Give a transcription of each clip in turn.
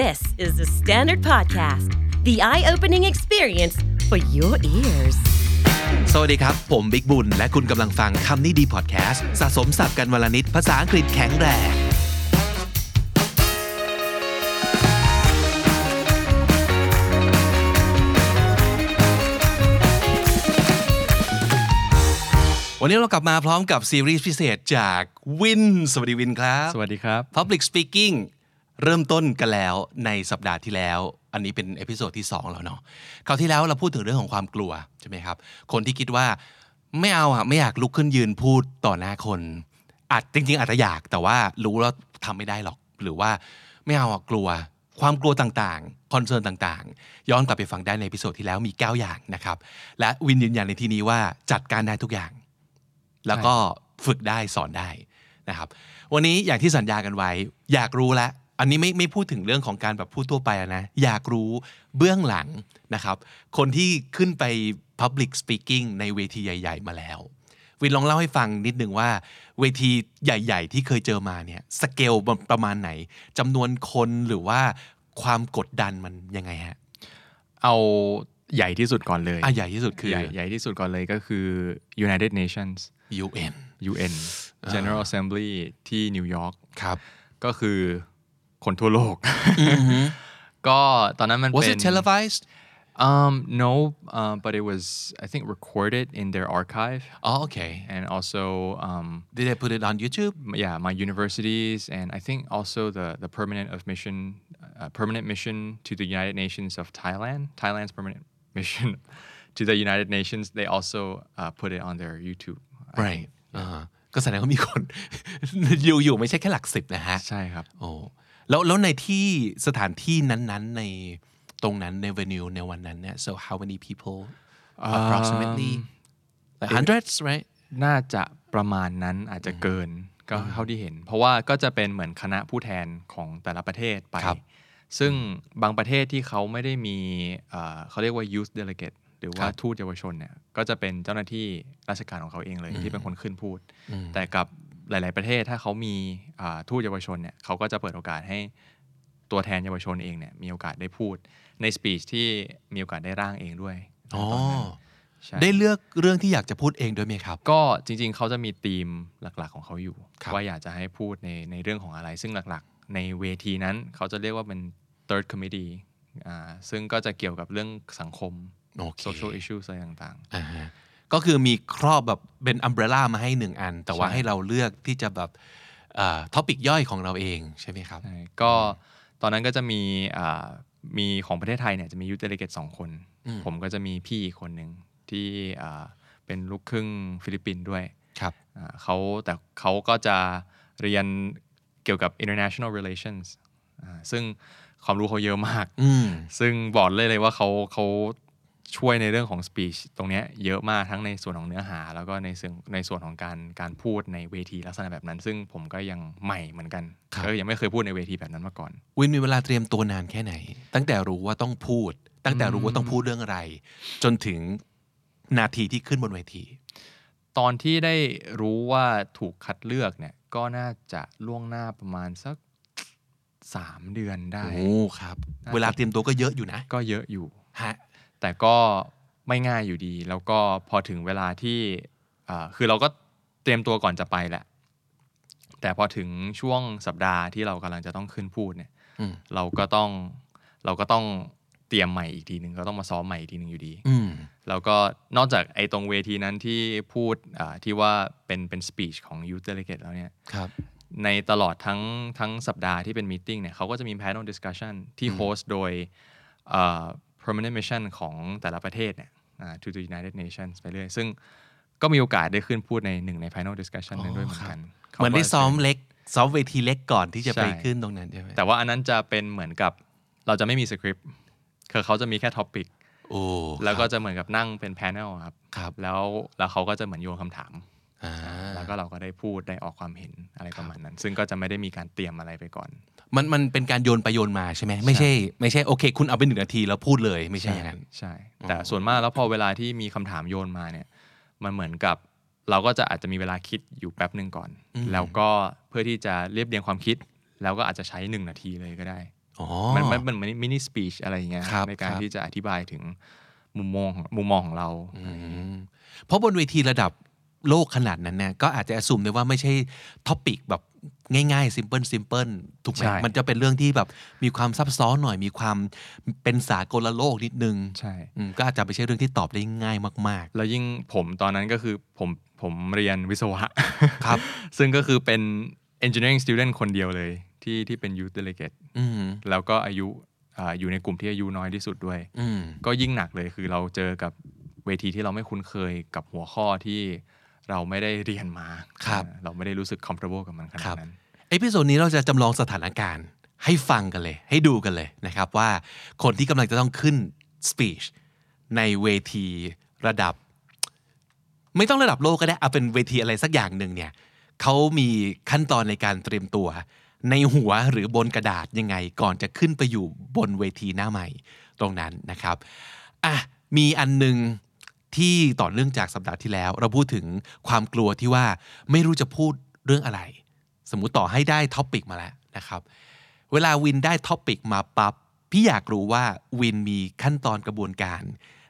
This is the Standard Podcast, the eye opening experience for your ears. สวัสดีครับ ผมบิ๊กบุญ และคุณกำลังฟังคำนี้ดีพอดแคสต์สะสมสับกันวลนิดภาษาอังกฤษแข็งแรง วันนี้เรากลับมาพร้อมกับซีรีส์พิเศษจากวิน สวัสดีวินครับ สวัสดีครับ Public Speaking เริ่มต้นกันแล้วในสัปดาห์ที่แล้ว อันนี้เป็น episode ที่ 2 แล้วเนาะคราวที่แล้วเราพูดถึงเรื่องของความกลัวใช่ไหมครับ คนที่คิดว่าไม่เอาอะไม่อยากลุกขึ้นยืนพูดต่อหน้าคนอาจจริง ๆ อาจจะอยากแต่ว่ารู้แล้วทำไม่ได้หรอก หรือว่าไม่เอาอะกลัว ความกลัวต่างๆ concern ต่างๆ ย้อนกลับไปฟังได้ใน episode ที่แล้วมี 9 อย่างนะครับ และวินยืนยันในที่นี้ว่าจัดการได้ทุกอย่าง แล้วก็ฝึกได้สอนได้นะครับ วันนี้อย่างที่สัญญากันไว้ อยากรู้แล้ว อันนี้ไม่ไม่พูดถึงเรื่องของการแบบพูดทั่วไปอะนะอยากรู้เบื้องหลังนะครับ คนที่ขึ้นไป Public Speaking ในเวทีใหญ่ ๆ มาแล้ว วินลองเล่าให้ฟังนิดนึงว่า เวทีใหญ่ ๆ ที่เคยเจอมาเนี่ยสเกลประมาณไหนจำนวนคนหรือว่าความกดดันมันยังไงฮะเอาใหญ่ที่สุดก่อนเลยอะใหญ่ที่สุดคือใหญ่ใหญ่ที่สุดก่อนเลยก็คือ United Nations UN UN General Assembly ที่นิวยอร์กครับ ก็คือ คนทั่วโลก ก็ตอนนั้นมัน Was เป็น it televised um no um, but it was I think recorded in their archive Oh okay and also um Did they put it on YouTube yeah my universities and I think also the the permanent of mission uh, permanent mission to the United Nations of Thailand Thailand's permanent mission to the United Nations they also uh, put it on their YouTube I right think. อ่าก็แสดงว่ามีคน อยู่อยู่ไม่ใช่แค่หลักสิบนะฮะ ใช่ครับ โอ้ แล้วแล้วในที่สถานที่นั้นๆในตรงนั้นใน venue ในวันนั้นเนี่ย so how many people approximately like hundreds right น่าจะประมาณนั้นอาจจะเกินก็เท่าที่เห็น เพราะว่าก็จะเป็นเหมือนคณะผู้แทนของแต่ละประเทศไปครับซึ่งบางประเทศที่เขาไม่ได้มีเอ่อเขาเรียกว่า youth delegate หรือว่าทูตเยาวชนเนี่ยก็จะเป็นเจ้าหน้าที่ราชการของเขาเองเลยที่เป็นคนขึ้นพูด แต่กับ หลาย ๆ ประเทศถ้าเขามีอ่าทูตเยาวชนเนี่ยเขาก็จะเปิดโอกาสให้ตัวแทนเยาวชนเองเนี่ยมีโอกาสได้พูดในสปีชที่มีโอกาสได้ร่างเองด้วยอ๋อตอนนั้นใช่ได้เลือกเรื่องที่อยากจะพูดเองด้วยไหมครับ ก็จริง ๆ เขาจะมีธีมหลัก ๆ ของเขาอยู่ครับว่าอยากจะให้พูดในในเรื่องของอะไร ซึ่งหลัก ๆ ในเวทีนั้นเขาจะเรียกว่าเป็น third committee อ่าซึ่งก็จะเกี่ยวกับเรื่องสังคมโอเค social issues อะไรต่างอ่าฮะ ก็คือมีครอบแบบเป็น umbrella มาให้หนึ่งอัน แต่ว่าใช่ให้เราเลือกที่จะแบบท็อปิกย่อยของเราเองใช่ไหมครับๆใช่ก็ตอนนั้นก็จะมีอ่ามีของประเทศไทยเนี่ยจะมี youth delegate สองคน ผมก็จะมีพี่อีกคนหนึ่งที่อ่าเป็นลูกครึ่งฟิลิปปินส์ด้วยครับอ่าเขาแต่เขาก็จะเรียนเกี่ยวกับ international relations อ่าซึ่งความรู้เขาเยอะมากอืมซึ่งบอกเลยเลยว่าเขาเขา ช่วยในเรื่องของ speech ตรงเนี้ยเยอะมากทั้งในส่วนของเนื้อหา แล้วก็ในส่วนในส่วนของการการพูดในเวทีลักษณะแบบนั้น ซึ่งผมก็ยังใหม่เหมือนกันครับก็ยังไม่เคยพูดในเวทีแบบนั้นมาก่อน วินมีเวลาเตรียมตัวนานแค่ไหน ตั้งแต่รู้ว่าต้องพูด ตั้งแต่รู้ว่าต้องพูดเรื่องอะไร จนถึงนาทีที่ขึ้นบนเวที ตอนที่ได้รู้ว่าถูกคัดเลือกเนี่ยก็น่าจะล่วงหน้าประมาณสักสามเดือนได้โอ้ครับ เวลาเตรียมตัวก็เยอะอยู่นะ ก็เยอะอยู่ฮะ แต่ก็ไม่ง่ายอยู่ดี แล้วก็พอถึงเวลาที่อ่าคือเราก็เตรียมตัวก่อนจะไปแหละ แต่พอถึงช่วงสัปดาห์ที่เรากำลังจะต้องขึ้นพูดเนี่ยอืมเราก็ต้องเราก็ต้องเตรียมใหม่อีกทีหนึ่งก็ต้องมาซ้อมใหม่อีกทีหนึ่งอยู่ดีอืมแล้วก็นอกจากไอ้ตรงเวทีนั้นที่พูดอ่าที่ว่าเป็นเป็นสปีชของ Youth Delegate แล้วเนี่ยครับในตลอดทั้งทั้งสัปดาห์ที่เป็นมีติ้งเนี่ยเขาก็จะมี panel discussion ที่โฮสต์โดยเอ่อ permanent mission ของแต่ละประเทศเนี่ยอ่า to the United Nations ไปเรื่อย ซึ่งก็มีโอกาสได้ขึ้นพูดในหนึ่งใน panel discussion นั้นด้วยเหมือนกัน เหมือนได้ขาก็ซ้อมเล็ก ซ้อมเวทีเล็กก่อนที่จะใช่ไปขึ้นตรงนั้นใช่ไหมแต่ว่าอันนั้นจะเป็นเหมือนกับเราจะไม่มีสคริปต์คือเขาจะมีแค่ท็อปิกโอ้แล้วก็ครับจะเหมือนกับนั่งเป็น panel ครับครับ แล้วแล้วเขาก็จะเหมือนโยนคำถามอ่า แล้วก็เราก็ได้พูดได้ออกความเห็นอะไรประมาณนั้น ซึ่งก็จะไม่ได้มีการเตรียมอะไรไปก่อน มันมันเป็นการโยนไปโยนมาใช่ไหมไม่ใช่ ไม่ใช่โอเค คุณเอาไปหนึ่งนาทีแล้วพูดเลยไม่ใช่อย่างนั้นใช่ แต่ส่วนมากแล้วพอเวลาที่มีคำถามโยนมาเนี่ย มันเหมือนกับเราก็จะอาจจะมีเวลาคิดอยู่แป๊บหนึ่งก่อน แล้วก็เพื่อที่จะเรียบเรียงความคิด แล้วก็อาจจะใช้หนึ่งนาทีเลยก็ได้อ๋อมันมันมัน mini speech อะไรอย่างเงี้ยครับในการครับที่จะอธิบายถึงมุมมองของมุมมองของเรา เพราะบนเวทีระดับ โลกขนาดนั้นเนี่ยก็อาจจะ a อ s ูมได้ว่าไม่ใช่ topic แบบง่ายๆ simple simple ถูกไหมใช่มันจะเป็นเรื่องที่แบบมีความซับซ้อนหน่อยมีความเป็นสากลโลกนิดนึงใช่อืมก็อาจจะไม่ใช่เรื่องที่ตอบได้ง่ายมากแล้วยิ่งผมตอนนั้นก็คือผมผมเรียนวิศวะครับ ซึ่งก็คือเป็น engineering student คนเดียวเลย ที่ที่เป็น youth delegate ๆอืมแล้วก็อายุอ่าอยู่ในกลุ่มที่อายุน้อยที่สุดด้วยอืมก็ยิ่งหนักเลยคือเราเจอกับเวทีที่เราไม่คุ้นเคยกับหัวข้อที่ เราไม่ได้เรียนมาครับอ่าเราไม่ได้รู้สึก comfortable กับมันขนาครัดบนั้นepisode นี้เราจะจำลองสถานการณ์ให้ฟังกันเลย ให้ดูกันเลยนะครับว่าคนที่กำลังจะต้องขึ้น speech ในเวทีระดับ ไม่ต้องระดับโลกก็ได้เอาเป็นเวทีอะไรสักอย่างหนึ่งเนี่ยเขามีขั้นตอนในการเตรียมตัว ในหัวหรือบนกระดาษยังไง ก่อนจะขึ้นไปอยู่บนเวทีหน้าไมค์ตรงนั้นนะครับอะมีอันหนึ่ง ที่ต่อเนื่องจากสัปดาห์ที่แล้ว เราพูดถึงความกลัวที่ว่าไม่รู้จะพูดเรื่องอะไร สมมุติต่อให้ได้ topic มาแล้วนะครับ เวลาวินได้ topic มาปั๊บพี่อยากรู้ว่าวินมีขั้นตอนกระบวนการ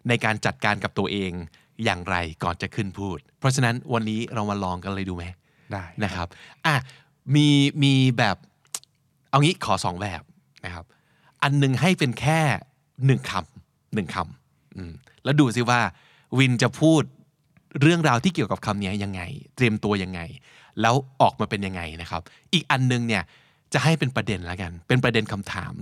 ในการจัดการกับตัวเองอย่างไรก่อนจะขึ้นพูด เพราะฉะนั้นวันนี้เรามาลองกันเลยดูไหมได้นะครับอะมีมีแบบเอางี้ขอสองแบบนะครับ อันหนึ่งให้เป็นแค่หนึ่งคำหนึ่งคำอืมแล้วดูซิว่า วินจะพูดเรื่องราวที่เกี่ยวกับคำนี้ยังไง เตรียมตัวยังไง แล้วออกมาเป็นยังไงนะครับ อีกอันหนึงเนี่ยจะให้เป็นประเด็นละกัน เป็นประเด็นคำถาม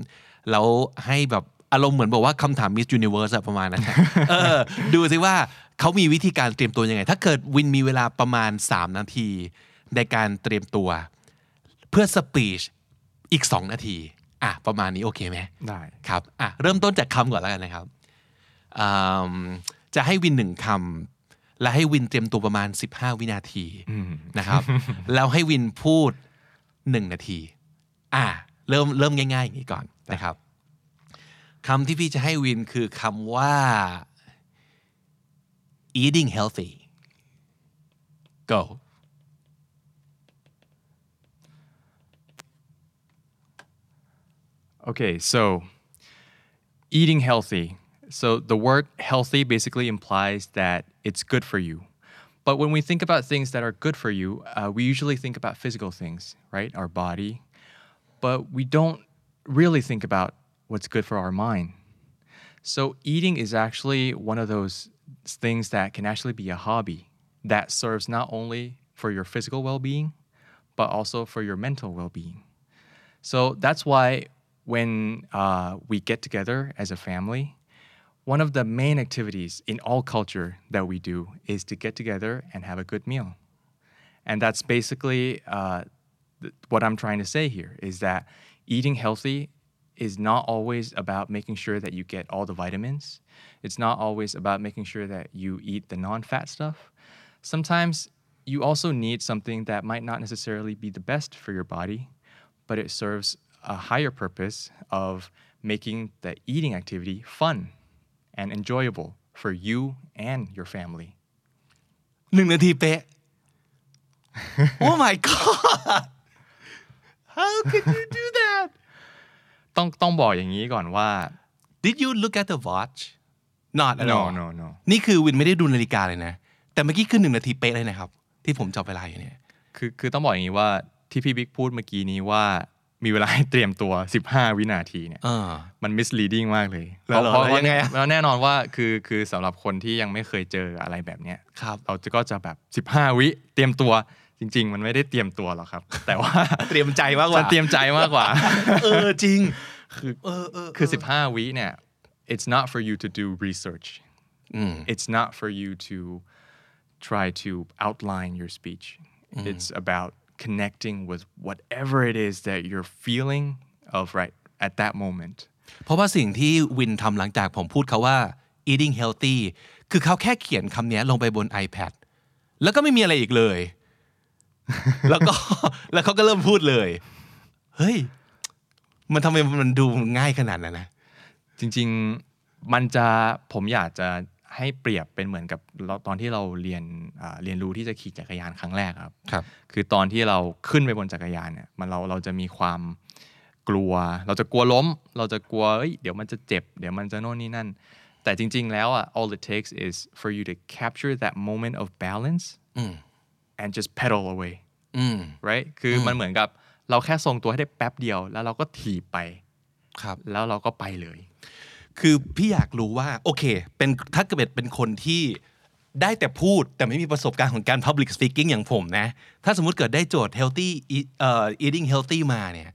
แล้วให้แบบอารมณ์เหมือนบอกว่าคำถาม Miss Universe อะประมาณนั้นเออ ดูซิว่าเขามีวิธีการเตรียมตัวยังไง ถ้าเกิดวินมีเวลาประมาณ 3 นาที ในการเตรียมตัว เพื่อสปีชอีก 2 นาที อะ ประมาณนี้โอเคไหมได้ ครับ อะ เริ่มต้นจากคำก่อนแล้วกันนะครับอืม จะให้วินหนึ่งคำและให้วินเตรียมตัวประมาณ 15 วินาทีนะครับ แล้วให้วินพูด 1 นาที อะเริ่มเริ่มง่ายๆ อย่างนี้ก่อนนะครับคำที่พี่จะให้วินคือคำว่า eating healthy go Okay, so eating healthy. So the word healthy basically implies that it's good for you. But when we think about things that are good for you, uh, we usually think about physical things, right? Our body. But we don't really think about what's good for our mind. So eating is actually one of those things that can actually be a hobby that serves not only for your physical well being, but also for your mental well being. So that's why when uh, we get together as a family, one of the main activities in all culture that we do is to get together and have a good meal. And that's basically uh, th- what I'm trying to say here is that eating healthy is not always about making sure that you get all the vitamins. It's not always about making sure that you eat the non fat stuff. Sometimes you also need something that might not necessarily be the best for your body, but it serves a higher purpose of making the eating activity fun and enjoyable for you and your family. หนึ่งนาทีเป๊ะ Oh my god How could you do that ต้องต้องบอกอย่างนี้ก่อนว่า Did you look at the watch Not at no all no no นี่คือวินไม่ได้ดูนาฬิกาเลยนะ แต่เมื่อกี้คือหนึ่งนาทีเป๊ะเลยนะครับ ที่ผมจับเวลาอยู่เนี่ย คือคือต้องบอกอย่างนี้ว่าที่พี่บิ๊กพูดเมื่อกี้นี้ว่า มีเวลาให้เตรียมตัว 15 วินาทีเนี่ยเออมัน misleading มากเลยแล้วเหรอเพราะแล้วว่ายังไงอะแล้วแน่นอนว่าคือคือสำหรับคนที่ยังไม่เคยเจออะไรแบบเนี้ยครับเราจะก็จะแบบ 15 วิเตรียมตัวจริง ๆ มันไม่ได้เตรียมตัวหรอกครับ แต่ว่าเตรียมใจมากกว่ามันเตรียมใจมากกว่า เออจริง คือคือ 15 วิเนี่ย it's not for you to do research it's not for you to try to outline your speech it's about connecting with whatever it is that you're feeling of right at that moment เพราะว่าสิ่งที่วินทำหลังจากผมพูดเขาว่า eating healthy คือเขาแค่เขียนคำนี้ลงไปบน iPad แล้วก็ไม่มีอะไรอีกเลย แล้วก็แล้วเขาก็เริ่มพูดเลย เฮ้ย มันทำไมมันดูง่ายขนาดนั้นนะ จริง ๆ มันจะผมอยากจะ ให้เปรียบเป็นเหมือนกับเราตอนที่เราเรียนอ่าเรียนรู้ที่จะขี่จักรยานครั้งแรกครับครับ คือตอนที่เราขึ้นไปบนจักรยานเนี่ยมันเราเราจะมีความกกลัว เราจะกลัวล้ม เราจะกลัวเอ้ยเดี๋ยวมันจะเจ็บ เดี๋ยวมันจะโน่นนี่นั่น แต่จริง ๆ แล้วอะ all it takes is for you to capture that moment of balance and just pedal away อืม right คือมันเหมือนกับเราแค่ทรงตัวให้ได้แป๊บเดียว แล้วเราก็ถีบไปครับแล้วเราก็ไปเลย คือพี่อยากรู้ว่าโอเค เป็นถ้าเกิดเป็นคนที่ได้แต่พูดแต่ไม่มีประสบการณ์ของการ public speaking อย่างผมนะ ถ้าสมมุติเกิดได้โจทย์ healthy eat- เอ่อ eating healthy มาเนี่ย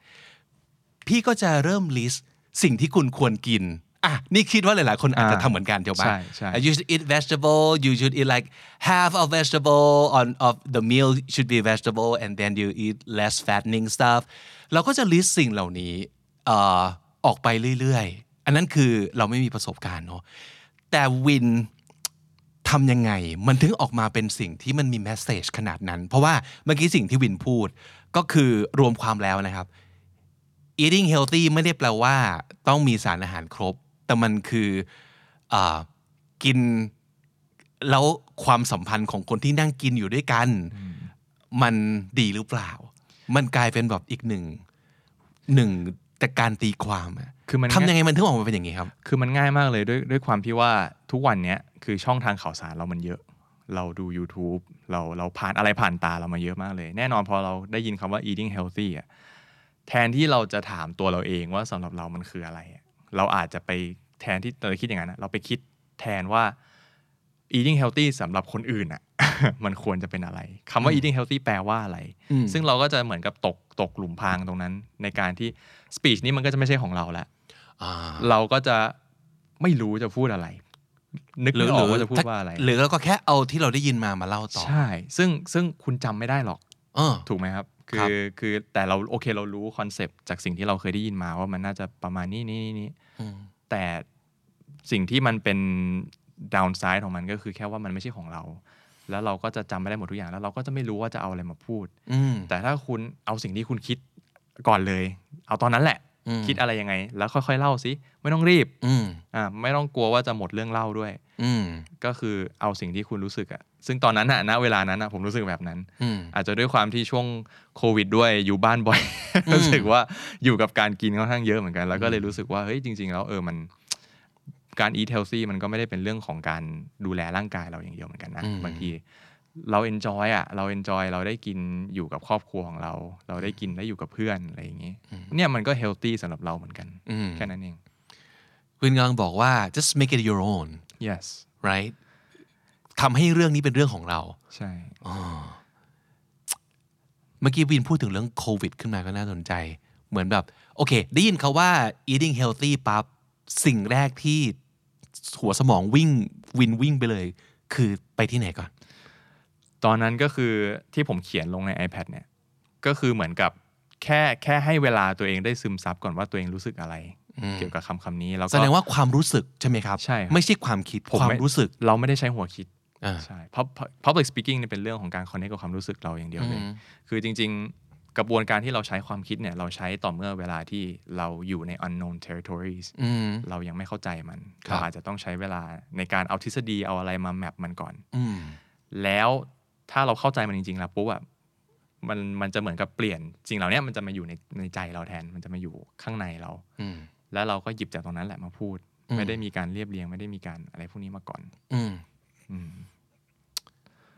พี่ก็จะเริ่ม list สิ่งที่คุณควรกินอะนี่คิดว่าหลาย ๆ คนอาจจะอ่าทำเหมือนกันเดี๋ยวป่ะใช่ใช่ you should eat vegetable you should eat like half of vegetable on of the meal should be vegetable and then you eat less fattening stuff เราก็จะ list สิ่งเหล่านี้เอ่อออกไปเรื่อย ๆ อันนั้นคือเราไม่มีประสบการณ์เนาะแต่วินทำยังไง มันถึงออกมาเป็นสิ่งที่มันมีแมสเซจขนาดนั้น เพราะว่าเมื่อกี้สิ่งที่วินพูดก็คือรวมความแล้วนะครับ eating healthy ไม่ได้แปลว่า ต้องมีสารอาหารครบ แต่มันคืออากินแล้วความสัมพันธ์ของคนที่นั่งกินอยู่ด้วยกัน มันดีหรือเปล่า มันกลายเป็นแบบอีกหนึ่งหนึ่งแต่การตีความอะ คือมันทำยังไงมันถึงออกมาเป็นอย่างนี้ครับ คือมันง่ายมากเลยด้วยด้วยความที่ว่าทุกวันเนี้ยคือช่องทางข่าวสารเรามันเยอะ เราดู YouTube เราเราผ่านอะไรผ่านตาเรามาเยอะมากเลย แน่นอนพอเราได้ยินคำว่า eating healthy อะแทนที่เราจะถามตัวเราเองว่าสำหรับเรามันคืออะไรอะเราอาจจะไปแทนที่เราคิดอย่างนั้นอะเราไปคิดแทนว่า eating healthy สำหรับคนอื่นอะ มันควรจะเป็นอะไรคำว่า eating healthy แปลว่าอะไรอืมซึ่งเราก็จะเหมือนกับตกตกหลุมพรางตรงนั้น ในการที่ speech นี้มันก็จะไม่ใช่ของเราแล้วอ่าเราก็จะไม่รู้จะพูดอะไร นึกไม่ออกว่าจะพูดว่าอะไร หรือเราก็แค่เอาที่เราได้ยินมามาเล่าต่อ ใช่ ซึ่งซึ่งคุณจำไม่ได้หรอกเออถูกไหมครับคืครัอบคือแต่เราโอเคเรารู้ concept จากสิ่งที่เราเคยได้ยินมาว่ามันน่าจะประมาณนี้นี้นี้นี้อืมแต่สิ่งที่มันเป็น downside ของมันก็คือแค่ว่ามันไม่ใช่ของเรา แล้วเราก็จะจำไม่ได้หมดทุกอย่างแล้วเราก็จะไม่รู้ว่าจะเอาอะไรมาพูดอืมแต่ถ้าคุณเอาสิ่งที่คุณคิดก่อนเลย เอาตอนนั้นแหละอืมคิดอะไรยังไง แล้วค่อยๆเล่าสิไม่ต้องรีบอืมอ่าไม่ต้องกลัวว่าจะหมดเรื่องเล่าด้วย อืมก็คือเอาสิ่งที่คุณรู้สึกอะซึ่งตอนนั้นอะณเวลานั้นอะผมรู้สึกแบบนั้นอืมอาจจะด้วยความที่ช่วงโควิดด้วยอยู่บ้านบ่อยรู้สึกว่าอยู่กับการกินค่อนข้างเยอะเหมือนกัน แล้วก็เลยรู้สึกว่าเฮ้ยจริง ๆ แล้วเออมัน การ eat healthy มันก็ไม่ได้เป็นเรื่องของการดูแลร่างกายเราอย่างเดียวเหมือนกันนะอืมบางทีเรา enjoy อะเรา enjoy เราได้กินอยู่กับครอบครัวของเรา เราได้กินได้อยู่กับเพื่อนอะไรอย่างงี้ เนี่ยมันก็ healthy สำหรับเราเหมือนกันอืมแค่นั้นเองคุณกำลังบอกว่า just make it your own yes right ทำให้เรื่องนี้เป็นเรื่องของเรา ใช่เมื่อกี้วินพูดถึงเรื่องโควิด ขึ้นมาก็น่าสนใจ เหมือนแบบ โอเค ได้ยินเขาว่า eating healthy ปั๊บสิ่งแรกที่ หัวสมองวิ่งวินวิ่งไปเลย คือไปที่ไหนก่อน ตอนนั้นก็คือที่ผมเขียนลงใน iPad เนี่ย ก็คือเหมือนกับแค่แค่ให้เวลาตัวเองได้ซึมซับก่อนว่าตัวเองรู้สึกอะไร เกี่ยวกับคำคำนี้แล้วก็แสดงว่าความรู้สึกใช่ไหมครับ ใช่ครับไม่ใช่ความคิดผมความไรู้สึกเราไม่ได้ใช้หัวคิดอ่าใช่ Pub- public speaking เนี่ยเป็นเรื่องของการ connect กับความรู้สึกเราอย่างเดียวเลย คือจริง ๆ กระบวนการที่เราใช้ความคิดเนี่ยเราใช้ต่อเมื่อเวลาที่เราอยู่ใน unknown territories อืมเรายังไม่เข้าใจมันครับเราอาจจะต้องใช้เวลาในการเอาทฤษฎีเอาอะไรมาแมปมันก่อนอืมแล้วถ้าเราเข้าใจมันจริงๆแล้วปุ๊บอะมันมันจะเหมือนกับเปลี่ยนสิ่งเหล่านี้มันจะมาอยู่ในในใจเราแทน มันจะมาอยู่ข้างในเราอืมแล้วเราก็หยิบจากตรงนั้นแหละมาพูดอืมไม่ได้มีการเรียบเรียงไม่ได้มีการอะไรพวกนี้มาก่อน อืมอืม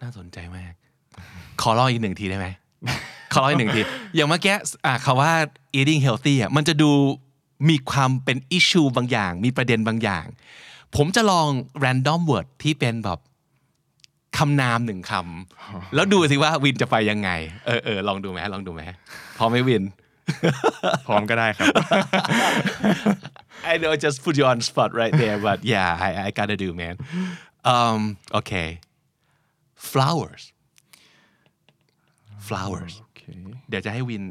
น่าสนใจมาก ขอลองอีกหนึ่งทีได้ไหม ขอลองอีกหนึ่งที อย่างเมื่อกี้อะคำว่า eating healthy อะมันจะดูมีความเป็น issue บางอย่าง มีประเด็นบางอย่าง ผมจะลอง random word ที่เป็นแบบคำนามหนึ่งคำแล้วดูสิว่าวินจะไปยังไง เออเออลองดูไหมลองดูไหมพร้อมไหมวิน พร้อมก็ได้ครับ I know I just put you on spot right there but yeah I I gotta do man um okay flowers flowers โอ เค เดี๋ยวจะให้วิน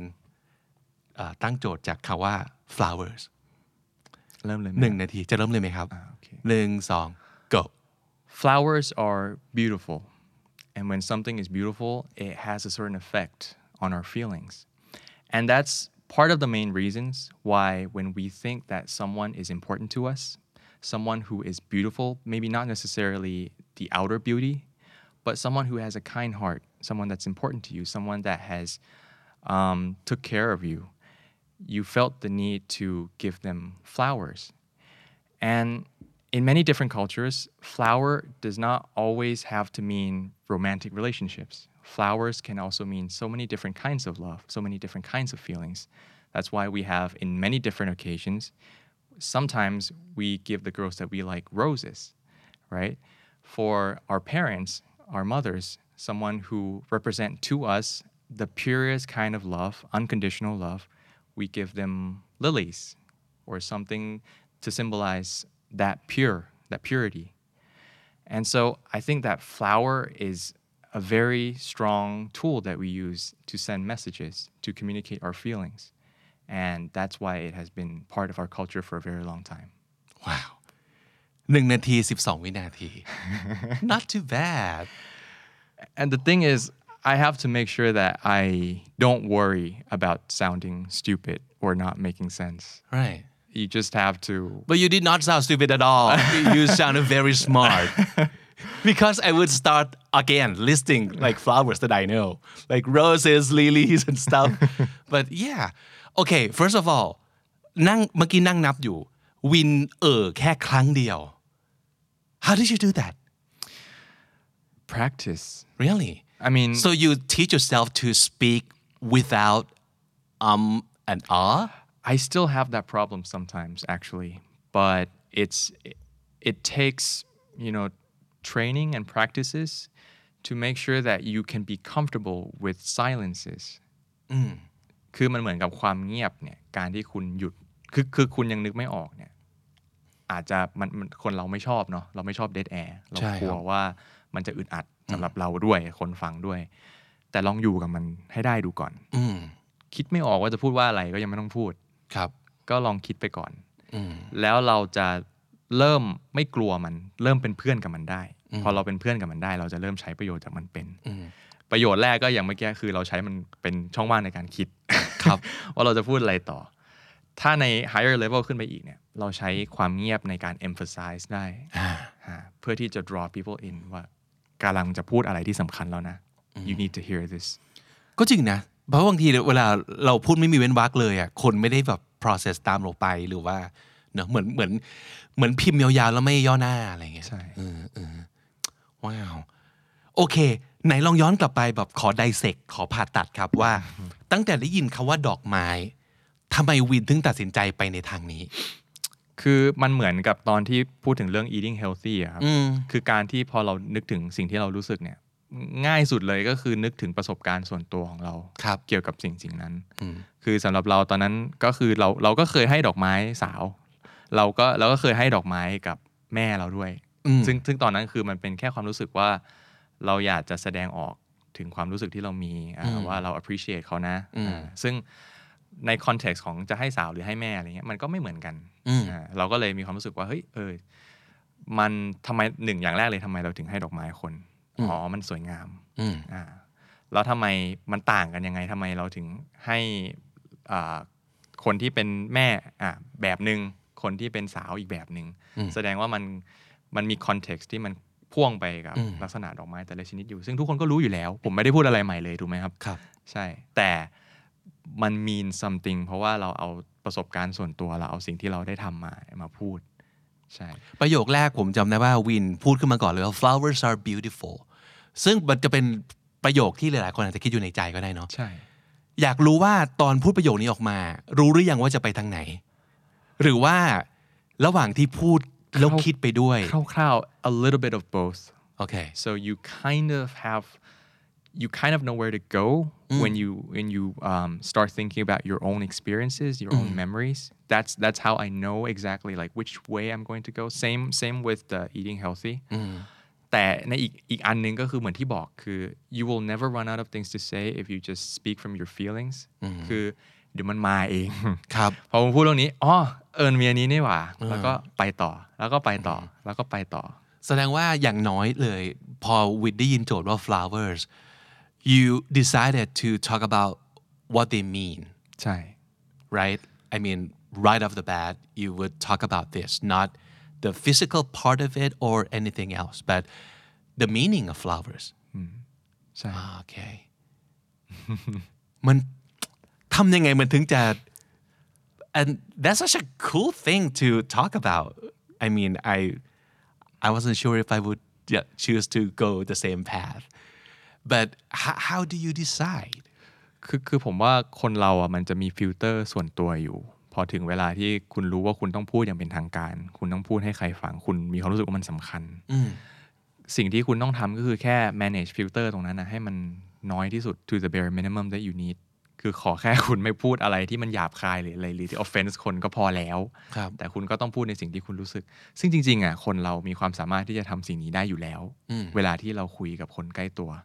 เอ่อตั้งโจทย์จากคาว่า flowers เริ่มเลยไหม หนึ่งนาทีจะเริ่มเลยไหมครับ อ่าโอเค หนึ่งสอง go Flowers are beautiful. And when something is beautiful, it has a certain effect on our feelings. And that's part of the main reasons why when we think that someone is important to us, someone who is beautiful, maybe not necessarily the outer beauty, but someone who has a kind heart, someone that's important to you, someone that has um, took care of you, you felt the need to give them flowers. And in many different cultures, flower does not always have to mean romantic relationships. Flowers can also mean so many different kinds of love, so many different kinds of feelings. That's why we have, in many different occasions, sometimes we give the girls that we like roses, right? For our parents, our mothers, someone who represent to us the purest kind of love, unconditional love, we give them lilies or something to symbolize that pure, that purity. And so I think that flower is a very strong tool that we use to send messages, to communicate our feelings. And that's why it has been part of our culture for a very long time. ว้าวหนึ่งนาทีสิบสองวินาที not too bad And the thing is, I have to make sure that I don't worry about sounding stupid or not making sense. right You just have to but you did not sound stupid at all you sounded very smart because I would start again listing like flowers that I know like roses lilies and stuff but yeah okay first of all นั่งเมื่อกี้นั่งนับอยู่ วินเออแค่ครั้งเดียว how did you do that practice. really I mean, so you teach yourself to speak without um and ah I still have that problem sometimes, actually, but it's it takes you know training and practices to make sure that you can be comfortable with silences. คือมันเหมือนกับความเงียบเนี่ยการที่คุณหยุดคือคือคุณยังนึกไม่ออกเนี่ยอาจจะมันมันคนเราไม่ชอบเนาะเราไม่ชอบเด a แอร์เรา ใช่ กลัว ครับ ว่ามันจะอึดอัด สำหรับเราด้วยคนฟังด้วย แต่ลองอยู่กับมันให้ได้ดูก่อน อืมคิดไม่ออกว่าจะพูดว่าอะไรก็ยังไม่ต้องพูดครับ ก็ลองคิดไปก่อนอืมแล้วเราจะเริ่มไม่กลัวมัน เริ่มเป็นเพื่อนกับมันได้ พอเราเป็นเพื่อนกับมันได้ เราจะเริ่มใช้ประโยชน์จากมันเป็นอืมประโยชน์แรกก็อย่างเมื่อกี้คือเราใช้มันเป็นช่องว่างในการคิดครับ ว่าเราจะพูดอะไรต่อ ถ้าใน higher level ขึ้นไปอีกเนี่ย เราใช้ความเงียบในการ emphasize ได้อ่าอ่าเพื่อที่จะ draw people in ว่า กำลังจะพูดอะไรที่สำคัญแล้วนะ you need to hear this ก็จริงนะ เพราะบางทีเวลาเราพูดไม่มีเว้นวรรคเลยอะคนไม่ได้แบบ process ตามเราไปหรือว่าเนอะเหมือนเหมือนเหมือนพิมพ์ยาวๆแล้วไม่ย่อหน้าอะไรเงี้ยใช่เออเออว้าว โอเค ไหนลองย้อนกลับไปแบบขอไดเซกขอผ่าตัดครับว่า ตั้งแต่ได้ยินคาว่าดอกไม้ทำไมวินถึงตัดสินใจไปในทางนี้ คือมันเหมือนกับตอนที่พูดถึงเรื่อง eating healthy อะครับอืมคือการที่พอเรานึกถึงสิ่งที่เรารู้สึกเนี่ย ง่ายสุดเลยก็คือนึกถึงประสบการณ์ส่วนตัวของเราครับเกี่ยวกับสิ่งสิ่งนั้นอืมคือสำหรับเราตอนนั้นก็คือเราเราก็เคยให้ดอกไม้สาว เราก็เราก็เคยให้ดอกไม้กับแม่เราด้วยอืมซึ่งซึ่งตอนนั้นคือมันเป็นแค่ความรู้สึกว่า เราอยากจะแสดงออกถึงความรู้สึกที่เรามีอ่าว่าเรา appreciate เขานะ อืมอ่าซึ่งใน context ของจะให้สาวหรือให้แม่อะไรเงี้ยมันก็ไม่เหมือนกันอืมอ่าเราก็เลยมีความรู้สึกว่าเฮ้ยเออมันทำไมหนึ่งอย่างแรกเลยทำไมเราถึงให้ดอกไม้คนอ๋อมันสวยงามอืมอ่าแล้วทำไมมันต่างกันยังไงทำไมเราถึงให้อ่าคนที่เป็นแม่อะแบบหนึ่งคนที่เป็นสาวอีกแบบหนึ่งอืมแสดงว่ามันมันมีคอนเท็กซ์ที่มันพ่วงไปกับอืมลักษณะดอกไม้แต่ละชนิดอยู่ ซึ่งทุกคนก็รู้อยู่แล้ว ผมไม่ได้พูดอะไรใหม่เลยถูกไหมครับครับ ใช่แต่ มัน mean something เพราะว่าเราเอาประสบการณ์ส่วนตัวเราเอาสิ่งที่เราได้ทำมามาพูดใช่ประโยคแรกผมจำได้ว่าวินพูดขึ้นมาก่อนเลยว่า flowers are beautiful ซึ่งมันจะเป็นประโยคที่หลายๆคนอาจจะคิดอยู่ในใจก็ได้เนาะใช่ อยากรู้ว่าตอนพูดประโยคนี้ออกมา รู้หรือยังว่าจะไปทางไหน หรือว่าระหว่างที่พูดแล้วคิดไปด้วยคร่าวๆ a little bit of both โอเค So you kind of have you kind of know where to go when you when you um, start thinking about your own experiences, your own memories. That's that's how I know exactly like which way I'm going to go. Same same with the eating healthy. แต่ในอีกอีกอันหนึงก็คือเหมือนที่บอกคือ you will never run out of things to say if you just speak from your feelings คือเดี๋ยวมันมาเอง ครับ พอผมพูดเรื่องนี้อ๋อเอิญมีอันนี้นี่หว่า แล้วก็ไปต่อ แล้วก็ไปต่อ แล้วก็ไปต่อ แสดงว่าอย่างน้อยเลย พอวินได้ยินโจทย์ว่า flowers you decided to talk about what they mean ใช่ right? I mean, right off the bat, you would talk about this, not the physical part of it or anything else, but the meaning of flowers. ใช่ Ah, okay. มันทำยังไงมันถึงจะ and that's such a cool thing to talk about I mean I I wasn't sure if I would yeah, choose to go the same path But how, how do you decide คือคือผมว่าคนเราอะมันจะมีฟิลเตอร์ส่วนตัวอยู่ พอถึงเวลาที่คุณรู้ว่าคุณต้องพูดอย่างเป็นทางการ คุณต้องพูดให้ใครฟัง คุณมีความรู้สึกว่ามันสำคัญสิ่งที่คุณต้องทำก็คือแค่ manage filter ตรงนั้นนะให้มันน้อยที่สุด to the bare minimum that you need คือขอแค่คุณไม่พูดอะไรที่มันหยาบคายหรืออะไรหรือที่ offense คนก็พอแล้วครับแต่คุณก็ต้องพูดในสิ่งที่คุณรู้สึก ซึ่งจริง ๆอะคนเรามีความสามารถที่จะทำสิ่งนี้ได้อยู่แล้ว เวลาที่เราคุยกับคนใกล้ตัวอ่า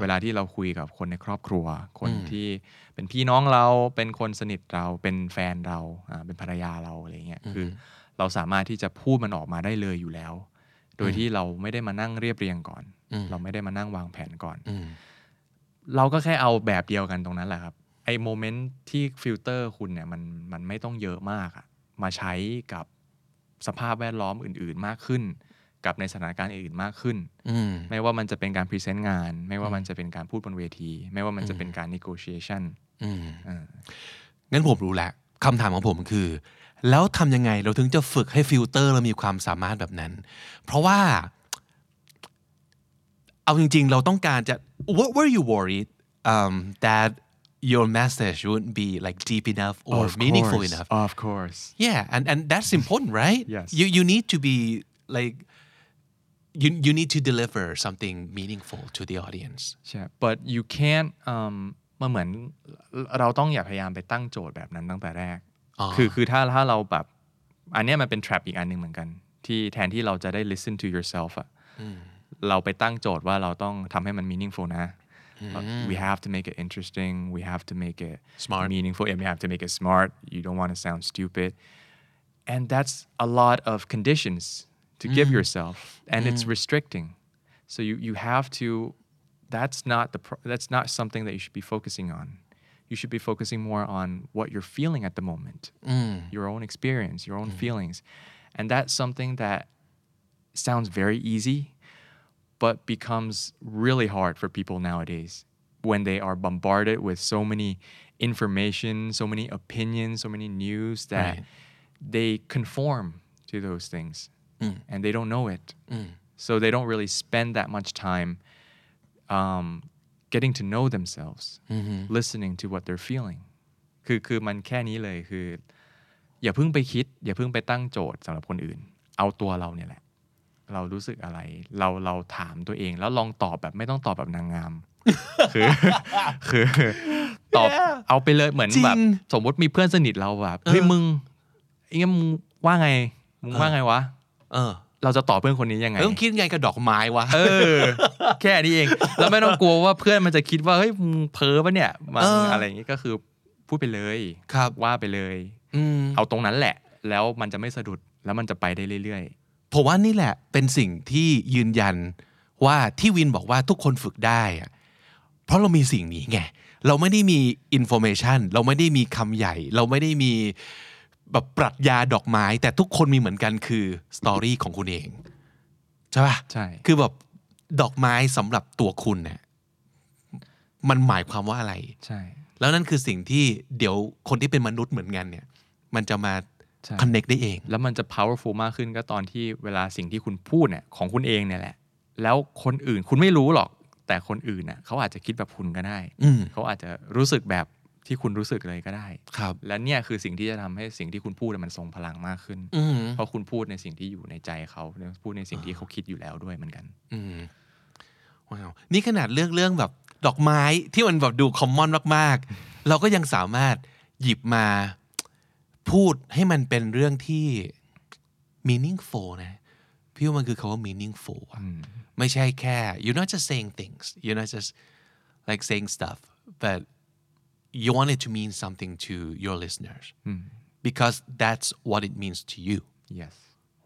เวลาที่เราคุยกับคนในครอบครัว คนที่เป็นพี่น้องเราเป็นคนสนิทเราเป็นแฟนเราอ่าเป็นภรรยาเราอะไรเงี้ยคือเราสามารถที่จะพูดมันออกมาได้เลยอยู่แล้ว โดยที่เราไม่ได้มานั่งเรียบเรียงก่อน เราไม่ได้มานั่งวางแผนก่อนอืมเราก็แค่เอาแบบเดียวกันตรงนั้นแหละครับไอ้ moment ที่ฟิลเตอร์คุณเนี่ยมันมันไม่ต้องเยอะมากอะมาใช้กับสภาพแวดล้อมอื่น ๆ มากขึ้น กับในสถานการณ์อื่นๆมากขึ้นอืมไม่ว่ามันจะเป็นการ present งาน ไม่ว่ามันจะเป็นการพูดบนเวที ไม่ว่ามันจะเป็นการ negotiation อืมอ่างั้นผมรู้แล้วคำถามของผมคือ แล้วทำยังไงเราถึงจะฝึกให้ฟิลเตอร์เรามีความสามารถแบบนั้น เพราะว่า เอาจริง ๆ เราต้องการจะ what were you worried um, that your message wouldn't be like deep enough or Of meaningful course, enough of course yeah and and that's important right Yes. you you need to be like you you need to deliver something meaningful to the audience ใช่ but you can't um มันเหมือนเราต้องอย่าพยายามไปตั้งโจทย์แบบนั้นตั้งแต่แรก อ๋อ คือคือถ้าถ้าเราแบบ อันเนี้ยมันเป็น trap อีกอันหนึ่งเหมือนกัน ที่แทนที่เราจะได้ listen to yourself อะเราไปตั้งโจทย์ว่าเราต้องทำให้มัน meaningful นะ we have to make it interesting we have to make it Smart. meaningful and we have to make it smart you don't want to sound stupid and that's a lot of conditions to give mm. yourself and it's mm. restricting. So you you have to that's not the pro- that's not something that you should be focusing on. You should be focusing more on what you're feeling at the moment. Mm. Your own experience your own feelings. And that's something that sounds very easy but becomes really hard for people nowadays when they are bombarded with so many information so many opinions so many news that Right. they conform to those things and they don't know it so they don't really spend that much time um, getting to know themselves listening to what they're feeling คือคือมันแค่นี้เลยคือ อย่าเพิ่งไปคิด อย่าเพิ่งไปตั้งโจทย์สำหรับคนอื่น เอาตัวเราเนี่ยแหละ เรารู้สึกอะไร เราเราถามตัวเอง แล้วลองตอบแบบไม่ต้องตอบแบบนางงาม คือคือตอบ Yeah เอาไปเลยเหมือนจริงแบบสมมติมีเพื่อนสนิทเราแบบเฮ้ยมึงไอ้เงี้ยมึงว่าไงมึงว่าไงวะ เออเราจะตอบเพื่อนคนนี้ยังไงต้องคิดไงกับดอกไม้วะเออ แค่นี้เองแล้วไม่ต้องกลัวว่าเพื่อนมันจะคิดว่าเฮ้ยมึงเพ้อปะเนี่ยมันเออออะไรอย่างงี้ก็คือพูดไปเลยครับว่าไปเลยอืมเอาตรงนั้นแหละ แล้วมันจะไม่สะดุดแล้วมันจะไปได้เรื่อยผมว่านี่แหละเป็นสิ่งที่ยืนยันว่าที่วินบอกว่าทุกคนฝึกได้อะเพราะเรามีสิ่งนี้ไงเราไม่ได้มี information เราไม่ได้มีคำใหญ่ เราไม่ได้มี แบบปรัชญาดอกไม้ แต่ทุกคนมีเหมือนกันคือ story ของคุณเอง ใช่ปะใช่คือแบบดอกไม้สำหรับตัวคุณเนี่ยมันหมายความว่าอะไรๆใช่ แล้วนั่นคือสิ่งที่เดี๋ยวคนที่เป็นมนุษย์เหมือนกันเนี่ย มันจะมาใช่ connect ได้เอง แล้วมันจะ powerful มากขึ้นก็ตอนที่เวลาสิ่งที่คุณพูดเนี่ยของคุณเองเนี่ยแหละ แล้วคนอื่นคุณไม่รู้หรอก แต่คนอื่นน่ะเขาอาจจะคิดแบบคุณก็ได้ อืม เขาอาจจะรู้สึกแบบ ที่คุณรู้สึกเลยก็ได้ ครับ และเนี่ยคือสิ่งที่จะทำให้สิ่งที่คุณพูดมันทรงพลังมากขึ้นอืมเพราะคุณพูดในสิ่งที่อยู่ในใจเขาพูดในสิ่งที่เขาคิดอยู่แล้วด้วยเหมือนกัน อืมว้าว นี่ขนาดเรื่องเรื่องแบบดอกไม้ที่มันแบบดูคอมมอนมากๆ เราก็ยังสามารถหยิบมาพูดให้มันเป็นเรื่องที่ meaningful นะ พี่ว่ามันคือคาว่า meaningful อะไม่ใช่แค่ you're not just saying things you're not just like saying stuff but you want it to mean something to your listeners because that's what it means to you yes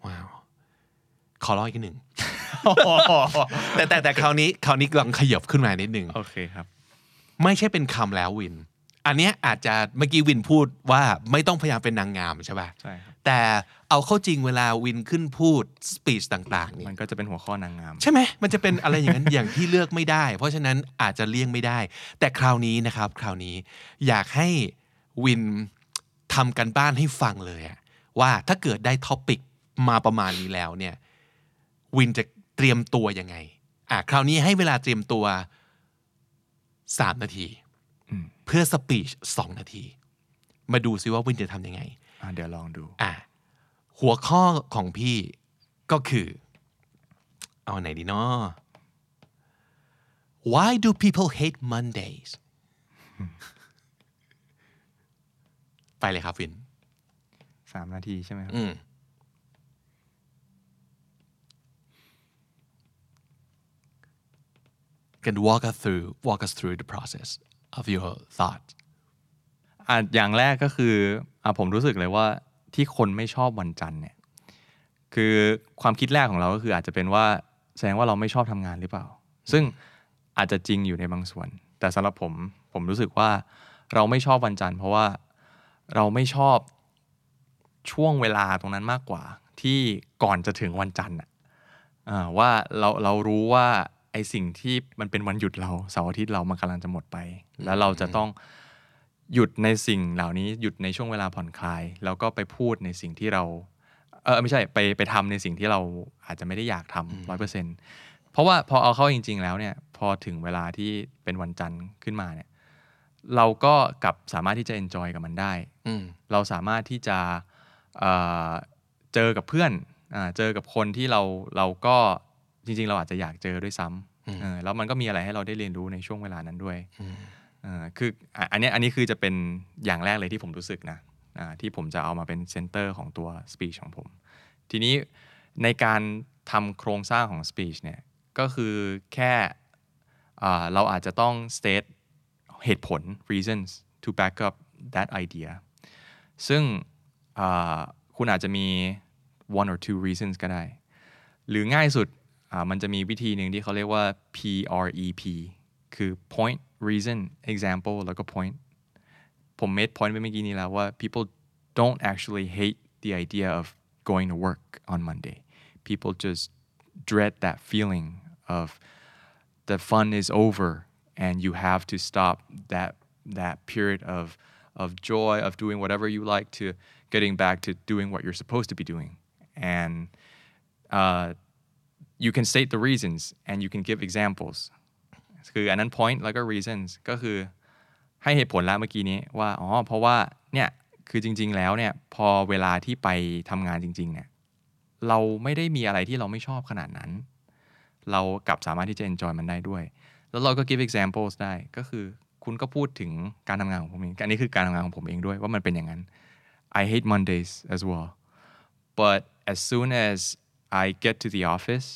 ว้าวขอร้องอีกหนึ่งแต่แต่แต่คราวนี้คราวนี้กำลังขยับขึ้นมานิดหนึ่งโอเคครับ ไม่ใช่เป็นคำแล้ววิน อันเนี้ยอาจจะเมื่อกี้วินพูดว่าไม่ต้องพยายามเป็นนางงามใช่ป่ะใช่ครับแต่เอาเข้าจริงเวลาวินขึ้นพูด speech ต่างๆเนี่ยมันก็จะเป็นหัวข้อนางงาม ใช่ไหมมันจะเป็นอะไรอย่างนั้น อย่างที่เลือกไม่ได้ เพราะฉะนั้นอาจจะเลี่ยงไม่ได้ แต่คราวนี้นะครับ คราวนี้อยากให้วินทำการบ้านให้ฟังเลยอะว่าถ้าเกิดได้ topic มาประมาณนี้แล้วเนี่ยวินจะเตรียมตัวยังไงอะคราวนี้ให้เวลาเตรียมตัว 3 นาทีอืม เพื่อสปีช2นาที มาดูซิว่าวินจะทำยังไงอะเดี๋ยวลองดูอะหัวข้อของพี่ก็คือ เอาไหนดีเนาะ Why do people hate Mondays ไปเลยครับวินสามนาทีใช่ไหมครับ อืม can walk us through walk us through the process of your thought อะอย่างแรกก็คืออะผมรู้สึกเลยว่าที่คนไม่ชอบวันจันทร์เนี่ย คือความคิดแรกของเราก็คืออาจจะเป็นว่าแสดงว่าเราไม่ชอบทำงานหรือเปล่า ซึ่งอาจจะจริงอยู่ในบางส่วน แต่สำหรับผมผมรู้สึกว่าเราไม่ชอบวันจันทร์เพราะว่าเราไม่ชอบช่วงเวลาตรงนั้นมากกว่า ที่ก่อนจะถึงวันจันทร์อะอ่าว่าเราเรารู้ว่า อสิ่งที่มันเป็นวันหยุดเราเสาร์อาทิตย์เรามันกำลังจะหมดไป แล้วเราจะต้องหยุดในสิ่งเหล่านี้หยุดในช่วงเวลาผ่อนคลาย แล้วก็ไปพูดในสิ่งที่เราเออไม่ใช่ไปไปทำในสิ่งที่เราอาจจะไม่ได้อยากทำร้อยเปอร์เซ็นต์เพราะว่าพอเอาเข้าจริง ๆ แล้วเนี่ยพอถึงเวลาที่เป็นวันจันทร์ขึ้นมาเนี่ยเราก็กลับสามารถที่จะ enjoy กับมันได้อืมเราสามารถที่จะเอ่อเจอกับเพื่อนอ่าเจอกับคนที่เราเราก็ จริง ๆ เราอาจจะอยากเจอด้วยซ้ำเออแล้วมันก็มีอะไรให้เราได้เรียนรู้ในช่วงเวลานั้นด้วยเออคืออะอันเนี้ยอันนี้คือจะเป็นอย่างแรกเลยที่ผมรู้สึกนะอ่าที่ผมจะเอามาเป็นเซนเตอร์ของตัว speech ของผม ทีนี้ในการทำโครงสร้างของ speech เนี่ยก็คือแค่อ่าเราอาจจะต้อง state เหตุผล reasons to back up that idea ซึ่งอ่าคุณอาจจะมี one or two reasons ก็ได้ หรือง่ายสุดอ่า มันจะมีวิธีหนึ่งที่เขาเรียกว่า PREP คือ point reason example แล้วก็ point ผม made point ไปเมื่อกี้นี้แล้วว่า people don't actually hate the idea of going to work on Monday people just dread that feeling of the fun is over and you have to stop that that period of of joy of doing whatever you like to getting back to doing what you're supposed to be doing and uh, you can state the reasons and you can give examples คืออันนั้น point แล้วก็ reasons ก็คือให้เหตุผลแล้วเมื่อกี้นี้ว่าอ๋อเพราะว่าเนี่ยคือจริง ๆ แล้วเนี่ยพอเวลาที่ไปทำงานจริง ๆ เนี่ยเราไม่ได้มีอะไรที่เราไม่ชอบขนาดนั้น เรากลับสามารถที่จะ enjoy มันได้ด้วย แล้วเราก็ give examples ได้ก็คือคุณก็พูดถึงการทำงานของผมเองอันนี้คือการทำงานของผมเองด้วยว่ามันเป็นอย่างนั้น I hate Mondays as well but as soon as I get to the office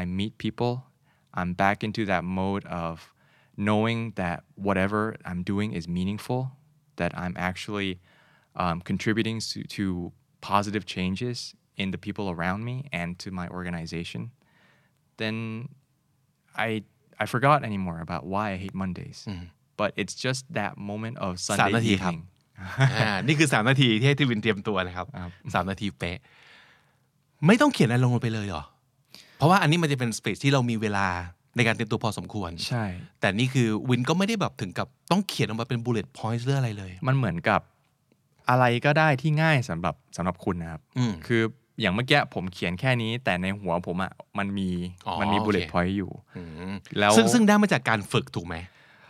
I meet people I'm back into that mode of knowing that whatever I'm doing is meaningful that I'm actually um, contributing to, to positive changes in the people around me and to my organization then I I forgot anymore about why I hate Mondays. But it's just that moment of สาม Sunday นาทีครับ evening. อ่านี่คือ 3 นาทีที่ให้ทีวินเตรียมตัวนะครับ ครับ สามนาทีเป๊ะ ไม่ต้องเขียนอะไรลงไปเลยเหรอ เพราะว่าอันนี้มันจะเป็นสเปซที่เรามีเวลาในการเตรียมตัวพอสมควร ใช่ แต่นี่คือวินก็ไม่ได้แบบถึงกับต้องเขียนออกมาเป็น bullet points หรืออะไรเลย มันเหมือนกับอะไรก็ได้ที่ง่ายสำหรับสำหรับคุณนะครับอืมคืออย่างเมื่อกี้ผมเขียนแค่นี้ แต่ในหัวผมอะมันมีอ๋อมันมีโอเค bullet point อยู่อืมแล้วซึ่งซึ่งได้มาจากการฝึกถูกไหม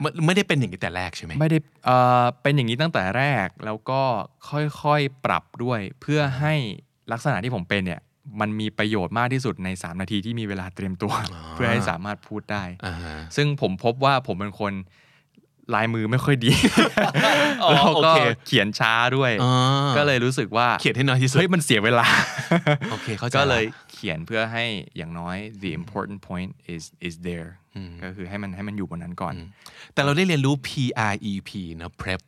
ไม่ไม่ได้เป็นอย่างนี้แต่แรกใช่ไหมไม่ได้เอ่อเป็นอย่างนี้ตั้งแต่แรกแล้วก็ค่อยๆปรับด้วย เพื่อให้ลักษณะที่ผมเป็นเนี่ย มันมีประโยชน์มากที่สุดใน 3 นาทีที่มีเวลาเตรียมตัว เพื่อให้สามารถพูดได้อ่าฮะซึ่งผมพบว่าผมเป็นคนลายมือไม่ค่อยดีอ๋อแล้วโอก็เคเขียนช้าด้วยอ่าก็เลยรู้สึกว่าเขียนให้น้อยที่สุดเฮ้ยมันเสียเวลาโอเคเข้าใจก็เลยละเขียนเพื่อให้อย่างน้อย the important point is is there ก็คือให้มันให้มันอยู่บนนั้นก่อน แต่เราได้เรียนรู้ P R E P นะ prep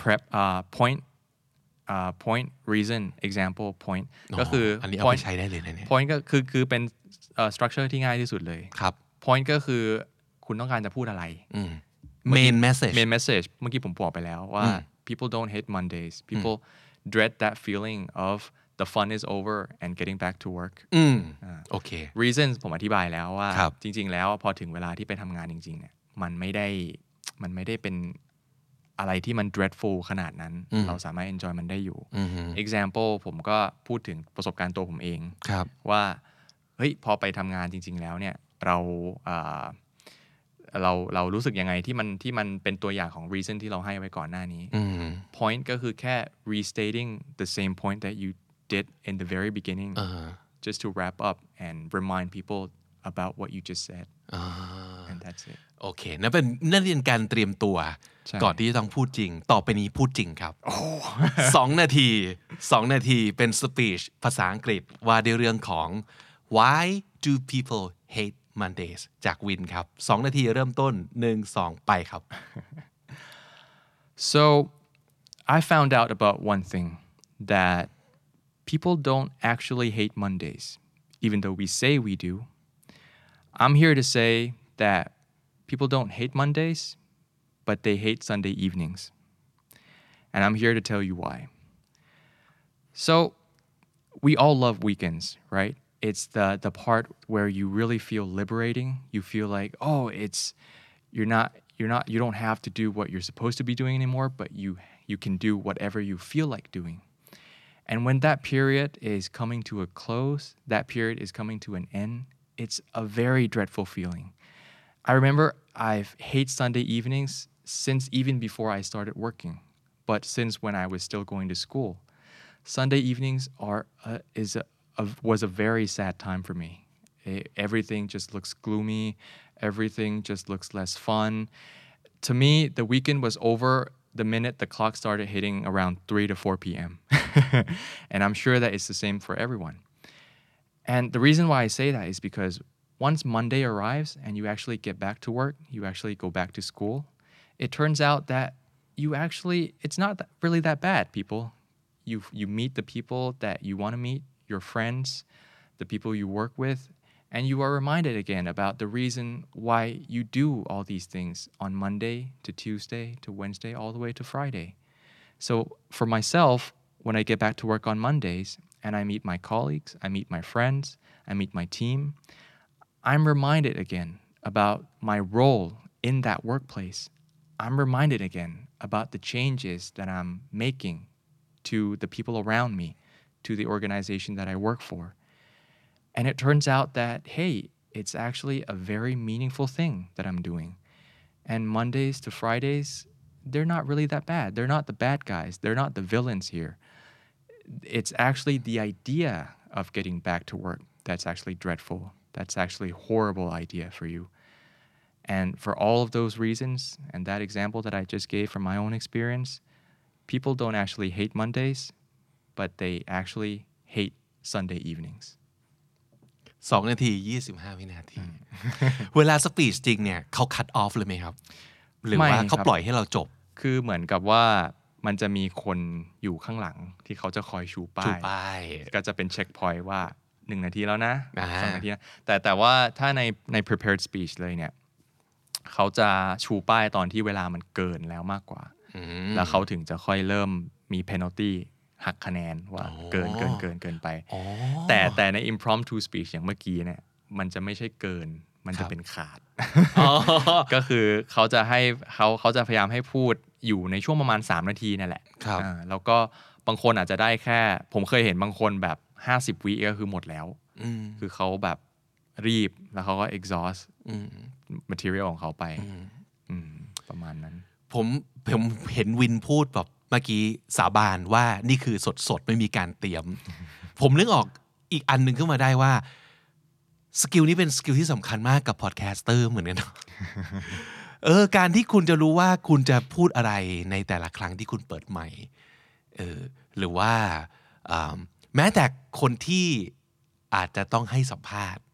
prep uh, point uh, point reason example point ก็คืออันนี้เอา point ไปใช้ได้เลยนะเนี่ย point ก็คือคือเป็นเอ่อ structure ที่ง่ายที่สุดเลยครับ point ก็คือคุณต้องการจะพูดอะไรอืม main message main message เมื่อกี้ผมบอกไปแล้วว่า people don't hate Mondays people dread that feeling of the fun is over and getting back to work อืมโอเค reasons ผมอธิบายแล้วว่าครับจริง ๆ แล้วพอถึงเวลาที่ไปทำงานจริง ๆ เนี่ย มันไม่ได้มันไม่ได้เป็น อะไรที่มัน dreadful ขนาดนั้น เราสามารถ enjoy มันได้อยู่ example ผมก็พูดถึงประสบการณ์ตัวผมเองครับว่าเฮ้ยพอไปทำงานจริง ๆ แล้วเนี่ยเราอ่าเราเรารู้สึกยังไงที่มันที่มันเป็นตัวอย่างของ reason ที่เราให้ไว้ก่อนหน้านี้อืม point ก็คือแค่ restating the same point that you did in the very beginning อ่า just to wrap up and remind people about what you just said อ่า and that's it โอเคนั่นเป็นนั่นเป็นการเตรียมตัวใช่ก่อนที่จะต้องพูดจริง ต่อไปนี้พูดจริงครับสองนาทีสองนาทีเป็นสปีชภาษาอังกฤษว่าด้วยเรื่องของ why do people hate Mondays จากวินครับสองนาทีเริ่มต้นหนึ่งสองไปครับ So I found out about one thing that people don't actually hate Mondays, even though we say we do. I'm here to say that people don't hate Mondays, but they hate Sunday evenings. And I'm here to tell you why. So we all love weekends, right? It's the the part where you really feel liberating. You feel like, oh, it's you're not you're not you don't have to do what you're supposed to be doing anymore, but you you can do whatever you feel like doing. And when that period is coming to a close, that period is coming to an end, it's a very dreadful feeling. I remember I've hate Sunday evenings since even before I started working, but since when I was still going to school. Sunday evenings are uh, is a, a, was a very sad time for me. E- everything just looks gloomy. Everything just looks less fun. To me, the weekend was over the minute the clock started hitting around 3 to 4 p.m. and I'm sure that it's the same for everyone. And the reason why I say that is because once Monday arrives and you actually get back to work, you actually go back to school, it turns out that you actually, it's not really that bad, people. You, you meet the people that you want to meet, your friends, the people you work with, and you are reminded again about the reason why you do all these things on Monday to Tuesday to Wednesday, all the way to Friday. So for myself, when I get back to work on Mondays and I meet my colleagues, I meet my friends, I meet my team, I'm reminded again about my role in that workplace. I'm reminded again about the changes that I'm making to the people around me, to the organization that I work for. And it turns out that, hey, it's actually a very meaningful thing that I'm doing. And Mondays to Fridays, they're not really that bad. They're not the bad guys. They're not the villains here. It's actually the idea of getting back to work that's actually dreadful That's actually a horrible idea for you. And for all of those reasons, and that example that I just gave from my own experience, people don't actually hate Mondays, but they actually hate Sunday evenings. สองนาทียี่สิบห้าวินาที เวลาสปีชจริงเนี่ยเขาคัดออฟเลยไหมครับ หรือ ไม่ ว่า ครับ เขาปล่อยให้เราจบ คือเหมือนกับว่ามันจะมีคนอยู่ข้างหลังที่เขาจะคอยชูป้า ชู ย ป้าย ก็จะเป็นเช็คพอยต์ว่า 1นาทีแล้วนะอ่าสองนาทีนะแต่แต่ว่าถ้าในใน prepared speech เลยเนี่ยเขาจะชูป้ายตอนที่เวลามันเกินแล้วมากกว่าอืมแล้วเขาถึงจะค่อยเริ่มมี penalty หักคะแนนว่าอ๋อเกินเกินเกินเกินไปอ๋อแต่แต่ใน impromptu speech อย่างเมื่อกี้เนี่ยมันจะไม่ใช่เกิน มันครัจะบเป็นขาดอ๋อก็คือเขาจะให้เขาเขาจะพยายามให้พูดอยู่ในช่วงประมาณ 3 นาทีนั่นแหละครับอ่าแล้วก็บางคนอาจจะได้แค่ ผมเคยเห็นบางคนแบบ 50วิก็คือหมดแล้วอืมคือเขาแบบรีบแล้วเขาก็ exhaust อืม material ของเขาไปอืมประมาณนั้น ผมผมเห็นวินพูดแบบเมื่อกี้สาบานว่านี่คือสดสดๆไม่มีการเตรียม ผมนึกออกอีกอันหนึ่งขึ้นมาได้ว่า skill นี้เป็น skill ที่สำคัญมากกับ podcaster เหมือนกันเนอะเออการที่คุณจะรู้ว่าคุณจะพูดอะไรในแต่ละครั้งที่คุณเปิดไมค์เออหรือว่าอ่า แม้แต่คนที่อาจจะต้องให้สัมภาษณ์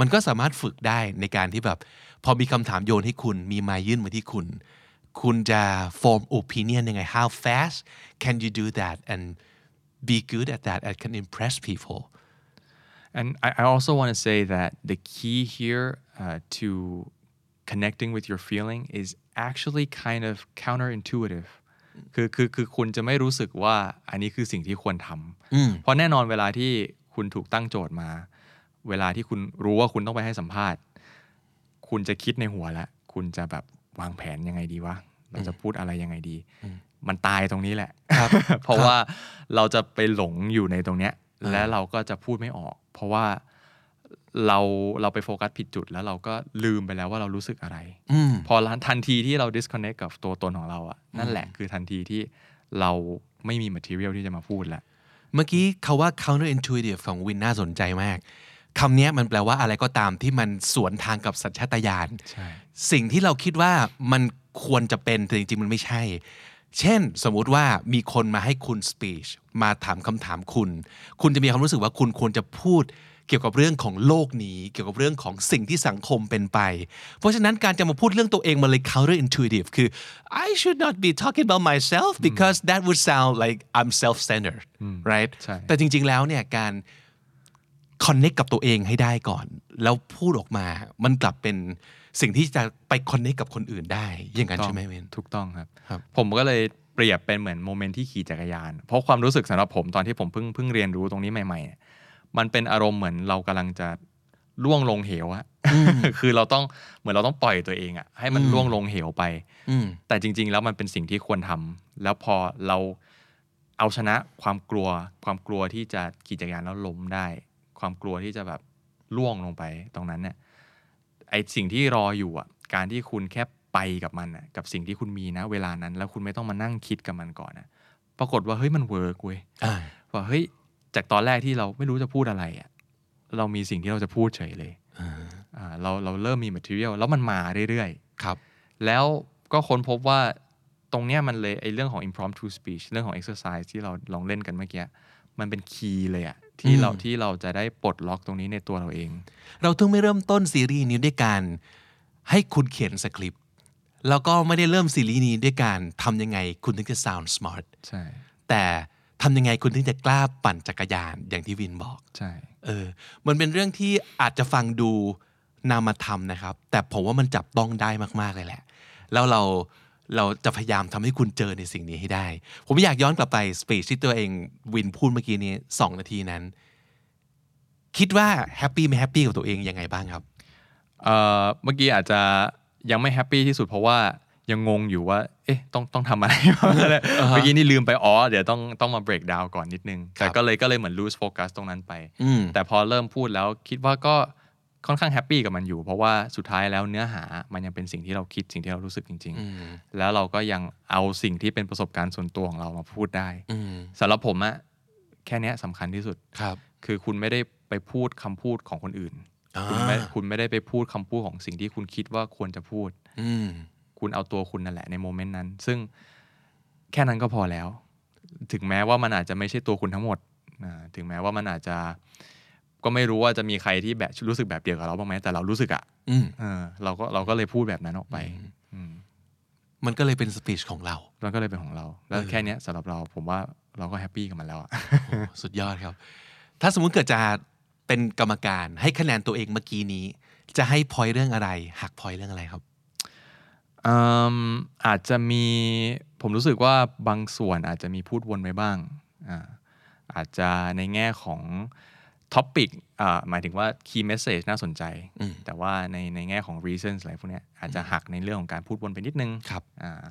มันก็สามารถฝึกได้ในการที่แบบ พอมีคำถามโยนให้คุณมีไมค์ยื่นมาที่คุณ คุณจะ form opinion ยังไง how fast can you do that and be good at that and can impress people And I, I also want to say that the key here uh, to connecting with your feeling is actually kind of counterintuitive คือคือคือคุณจะไม่รู้สึกว่าอันนี้คือสิ่งที่ควรทำเพราะแน่นอนเวลาที่คุณถูกตั้งโจทย์มา เวลาที่คุณรู้ว่าคุณต้องไปให้สัมภาษณ์ คุณจะคิดในหัวแล้วคุณจะแบบวางแผนยังไงดีวะเราจะพูดอะไรยังไงดี มันตายตรงนี้แหละครับเพราะว่าเราจะไปหลงอยู่ในตรงเนี้ยอ่าและเราก็จะพูดไม่ออก เพราะว่า เราเราไปโฟกัสผิดจุดแล้วเราก็ลืมไปแล้วว่าเรารู้สึกอะไรอืมพอทันทีที่เรา disconnect กับตัวตนของเราอะนั่นแหละคือทันทีที่เราไม่มี material ที่จะมาพูดแล้ว เมื่อกี้คาว่า counterintuitive ของวินน่าสนใจมากคำเนี้ยมันแปลว่าอะไรก็ตามที่มันสวนทางกับสัญชาตญาณใช่สิ่งที่เราคิดว่ามันควรจะเป็นแต่จริงๆ มันไม่ใช่ เช่น สมมุติว่ามีคนมาให้คุณ speech มาถามคำถามคุณ คุณจะมีความรู้สึกว่าคุณควรจะพูด เกี่ยวกับเรื่องของโลกนี้ เกี่ยวกับเรื่องของสิ่งที่สังคมเป็นไป เพราะฉะนั้นการจะมาพูดเรื่องตัวเองมันเลย counterintuitive คือ I should not be talking about myself because that would sound like I'm self-centered right ใช่แต่จริง ๆ แล้วเนี่ยการ connect กับตัวเองให้ได้ก่อน แล้วพูดออกมา มันกลับเป็นสิ่งที่จะไป connect กับคนอื่นได้ อย่างนั้นใช่ไหมเวนถูกต้องครับครับผมก็เลยเปรียบเป็นเหมือนโมเมนต์ที่ขี่จักรยาน เพราะความรู้สึกสำหรับผมตอนที่ผมเพิ่งเพิ่งเรียนรู้ตรงนี้ใหม่ๆเนี่ย มันเป็นอารมณ์เหมือนเรากำลังจะล่วงลงเหวอะคือเราต้องเหมือนเราต้องปล่อยตัวเองอะให้มันล่วงลงเหวไปอืมแต่จริง ๆ แล้วมันเป็นสิ่งที่ควรทำแล้วพอเราเอาชนะความกลัว ความกลัวที่จะขี่จักรยานแล้วล้มได้ ความกลัวที่จะแบบล่วงลงไปตรงนั้นเนี่ยไอสิ่งที่รออยู่อะ การที่คุณแค่ไปกับมันอะ กับสิ่งที่คุณมีนะ เวลานั้น แล้วคุณไม่ต้องมานั่งคิดกับมันก่อนอะ ปรากฏว่าเฮ้ยมันเวิร์กเว้ยอ่าว่าเฮ้ย จากตอนแรกที่เราไม่รู้จะพูดอะไรอะเรามีสิ่งที่เราจะพูดเฉยเลยอ่าเราเราเริ่มมี material แล้วมันมาเรื่อยๆครับ แล้วก็ค้นพบว่าตรงเนี้ยมันเลยไอ้เรื่องของ impromptu speech เรื่องของ exercise ที่เราลองเล่นกันเมื่อกี้มันเป็น key เลยอะที่เราอืมที่เราจะได้ปลดล็อกตรงนี้ในตัวเราเอง เราถึงไม่เริ่มต้นซีรีส์นี้ด้วยการให้คุณเขียนสคริปต์แล้วก็ไม่ได้เริ่มซีรีส์นี้ด้วยการทำยังไงคุณถึงจะ sound smart ใช่แต่ ทำยังไงคุณถึงจะกล้าปั่นจักรยานอย่างที่วินบอกใช่เออ มันเป็นเรื่องที่อาจจะฟังดูนามธรรมนะครับ แต่ผมว่ามันจับต้องได้มากๆเลยแหละ แล้วเราเราจะพยายามทำให้คุณเจอในสิ่งนี้ให้ได้ ผมอยากย้อนกลับไป speech ที่ตัวเองวินพูดเมื่อกี้นี้สองนาทีนั้น คิดว่าแฮปปี้ไม่แฮปปี้กับตัวเองยังไงบ้างครับเอ่อเมื่อกี้อาจจะยังไม่แฮปปี้ที่สุดเพราะว่า ยังงงอยู่ว่า เอ๊ะ ต้องต้องทำอะไรเมื่อกี้นี่ลืมไป อ๋อ เดี๋ยวต้องต้องมา break down ก่อนนิดนึง แต่ครับก็เลยก็เลยเหมือน lose focus ตรงนั้นไปอืมแต่พอเริ่มพูดแล้วคิดว่าก็ค่อนข้างแฮปปี้กับมันอยู่ เพราะว่าสุดท้ายแล้วเนื้อหามันยังเป็นสิ่งที่เราคิดสิ่งที่เรารู้สึกจริงอืมๆแล้วเราก็ยังเอาสิ่งที่เป็นประสบการณ์ส่วนตัวของเรามาพูดได้อืมสำหรับผมอะแค่เนี้ยสำคัญที่สุดครับ คือคุณไม่ได้ไปพูดคำพูดของคนอื่นอ่าคุณไม่คุณไม่ได้ไปพูดคำพูดของสิ่งที่คุณคิดว่าควรจะพูดอืม คุณเอาตัวคุณนั่นแหละในโมเมนต์นั้น ซึ่งแค่นั้นก็พอแล้ว ถึงแม้ว่ามันอาจจะไม่ใช่ตัวคุณทั้งหมดอ่าถึงแม้ว่ามันอาจจะก็ไม่รู้ว่าจะมีใครที่แบบรู้สึกแบบเดียวกับเราบ้างไหมแต่เรารู้สึกอะอืมเออเราก็เราก็เลยพูดแบบนั้นออกไปอืมมันก็เลยเป็นสปีชของเรา มันก็เลยเป็นของเรา แล้วเออแค่เนี้ยสำหรับเราผมว่าเราก็แฮปปี้กับมันแล้วอะโอ้สุดยอดครับ ถ้าสมมุติเกิดจะเป็นกรรมการให้คะแนนตัวเองเมื่อกี้นี้ จะให้พอยเรื่องอะไรหักพอยเรื่องอะไรครับ อืมอาจจะมีผมรู้สึกว่าบางส่วนอาจจะมีพูดวนไปบ้างอ่าอาจจะในแง่ของท็อปิกหมายถึงว่า key message น่าสนใจอืมแต่ว่าในในแง่ของ reasons อะไรพวกเนี้ยอาจจะหักในเรื่องของการพูดวนไปนิดนึงครับอ่า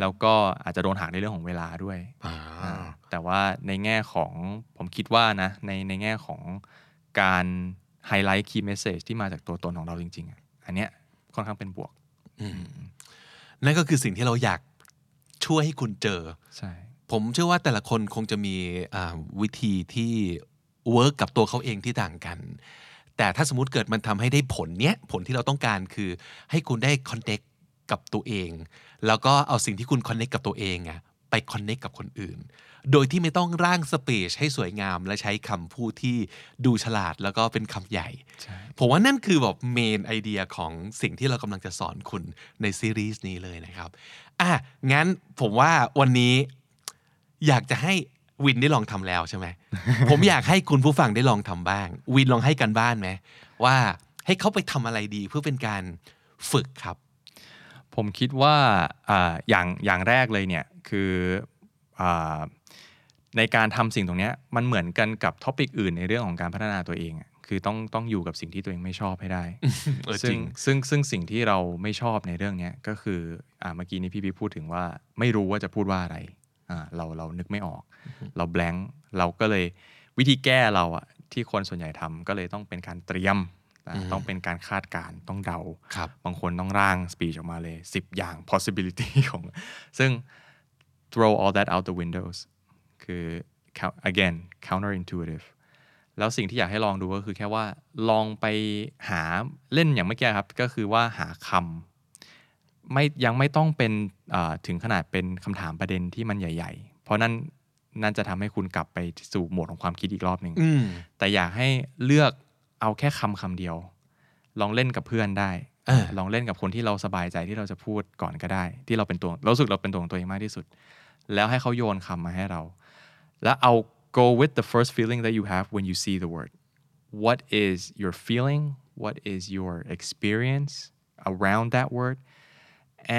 แล้วก็อาจจะโดนหักในเรื่องของเวลาด้วยอ่าอ่าแต่ว่าในแง่ของผมคิดว่านะในในแง่ของการไฮไลท์ key message ที่มาจากตัวตนของเราจริง ๆอะอันเนี้ยค่อนข้างเป็นบวก นั่นก็คือสิ่งที่เราอยากช่วยให้คุณเจอ ใช่ ผมเชื่อว่าแต่ละคนคงจะมีอ่าวิธีที่เวิร์กกับตัวเขาเองที่ต่างกัน แต่ถ้าสมมติเกิดมันทำให้ได้ผลเนี้ย ผลที่เราต้องการคือให้คุณได้ connect กับตัวเอง แล้วก็เอาสิ่งที่คุณ connect กับตัวเองอะ ไป connect กับคนอื่น โดยที่ไม่ต้องร่าง speech ให้สวยงาม และใช้คำพูดที่ดูฉลาดแล้วก็เป็นคำใหญ่ใช่ผมว่านั่นคือแบบเมนไอเดียของสิ่งที่เรากำลังจะสอนคุณในซีรีส์นี้เลยนะครับอะงั้นผมว่าวันนี้อยากจะให้วินได้ลองทำแล้วใช่ไหม ผมอยากให้คุณผู้ฟังได้ลองทำบ้าง วินลองให้กันบ้านไหมว่าให้เขาไปทำอะไรดีเพื่อเป็นการฝึกครับ ผมคิดว่าอ่าอย่างอย่างแรกเลยเนี่ยคืออาในการทำสิ่งตรงเนี้ยมันเหมือนกันกับ topic อื่นในเรื่องของการพัฒนาตัวเองอะคือต้องต้องอยู่กับสิ่งที่ตัวเองไม่ชอบให้ได้เออจซึ่ริงงซึ่งซึ่งสิ่งที่เราไม่ชอบในเรื่องเนี้ยก็คืออ่าเมื่อกี้นี้พี่พี่พูดถึงว่าไม่รู้ว่าจะพูดว่าอะไรอ่าเราเรานึกไม่ออก เรา blank เราก็เลยวิธีแก้เราอะที่คนส่วนใหญ่ทำก็เลยต้องเป็นการเตรียมอ่า ต้องเป็นการคาดการณ์ต้องเดาครับบางคนต้องร่าง speech ออกมาเลย 10 อย่าง possibility ของ ซึ่ง throw all that out the windows คือ count- again counterintuitive แล้วสิ่งที่อยากให้ลองดูก็คือแค่ว่าลองไปหาเล่นอย่างเมื่อกี้ครับ ก็คือว่าหาคำไม่ยังไม่ต้องเป็นอ่าถึงขนาดเป็นคำถามประเด็นที่มันใหญ่ ๆ เพราะนั่นนั่นจะทำให้คุณกลับไปสู่โหมดของความคิดอีกรอบหนึ่งอืมแต่อยากให้เลือก เอาแค่คำคำเดียว ลองเล่นกับเพื่อนได้เออลองเล่นกับคนที่เราสบายใจที่เราจะพูดก่อนก็ได้ ที่เราเป็นตัวเรารู้สึกเราเป็นตัวของตัวเองมากที่สุด แล้วให้เขาโยนคำมาให้เรา แล้วเอา go with the first feeling that you have when you see the word what is your feeling what is your experience around that word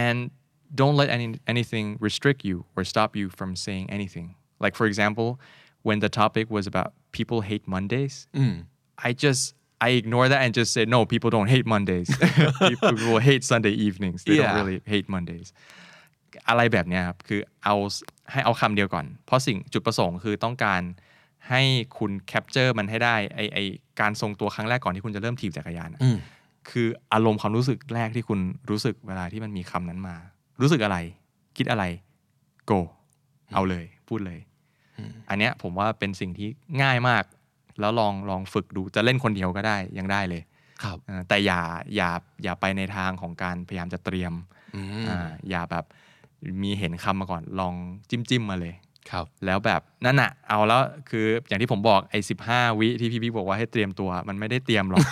and don't let any, anything restrict you or stop you from saying anything. Like, for example, when the topic was about people hate Mondays, I just I ignore that and just said, no, people don't hate Mondays. people hate Sunday evenings. They Yeah. don't really hate Mondays. อะไรแบบเนี้ยครับคือเอาให้เอาคำเดียวก่อน เพราะสิ่งจุดประสงค์คือต้องการให้คุณแคปเจอร์มันให้ได้ไอไอการทรงตัวครั้งแรกก่อนที่คุณจะเริ่มถีบจักรยานอะคืออารมณ์ความรู้สึกแรกที่คุณรู้สึกเวลาที่มันมีคำนั้นมา รู้สึกอะไร คิดอะไร go เอาเลย พูดเลย อันเนี้ยผมว่าเป็นสิ่งที่ง่ายมาก แล้วลองลองฝึกดูจะเล่นคนเดียวก็ได้ยังได้เลยครับเออแต่อย่าอย่าอย่าไปในทางของการพยายามจะเตรียมอ่าอย่าแบบมีเห็นคำมาก่อนลองจิ้มจิ้มๆมาเลยครับ แล้วแบบนั่นน่ะเอาแล้วคืออย่างที่ผมบอกไอ้สิบห้าวิที่พี่พี่บอกว่าให้เตรียมตัวมันไม่ได้เตรียมหรอก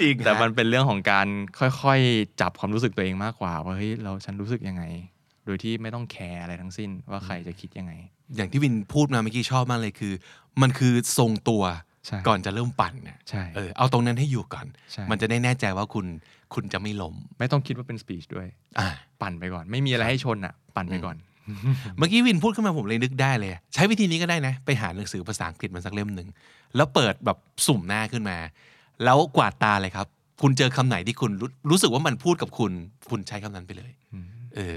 จริงแต่ฮะมันเป็นเรื่องของการค่อยๆ จับความรู้สึกตัวเองมากกว่า ว่าเฮ้ยเราฉันรู้สึกยังไง โดยที่ไม่ต้องแคร์อะไรทั้งสิ้นว่าใครจะคิดยังไง อย่างที่วินพูดมาเมื่อกี้ชอบมากเลยคือ มันคือทรงตัวใช่ก่อนจะเริ่มปั่นเนี่ยใช่เออเอาตรงนั้นให้อยู่ก่อนใช่มันจะได้แน่ใจว่าคุณคุณจะไม่ล้ม ไม่ต้องคิดว่าเป็นสปีชด้วยอ่าปั่นไปก่อน ไม่มีอะไรให้ชนอะ ปั่นไปก่อน เมื่อกี้วินพูดขึ้นมาผมเลยนึกได้เลย ใช้วิธีนี้ก็ได้นะ ไปหาหนังสือภาษาอังกฤษมาสักเล่มหนึ่ง แล้วเปิดแบบสุ่มหน้าขึ้นมา แล้วกวาดตาเลยครับ คุณเจอคำไหนที่คุณรู้รู้สึกว่ามันพูดกับคุณ คุณใช้คำนั้นไปเลย เออ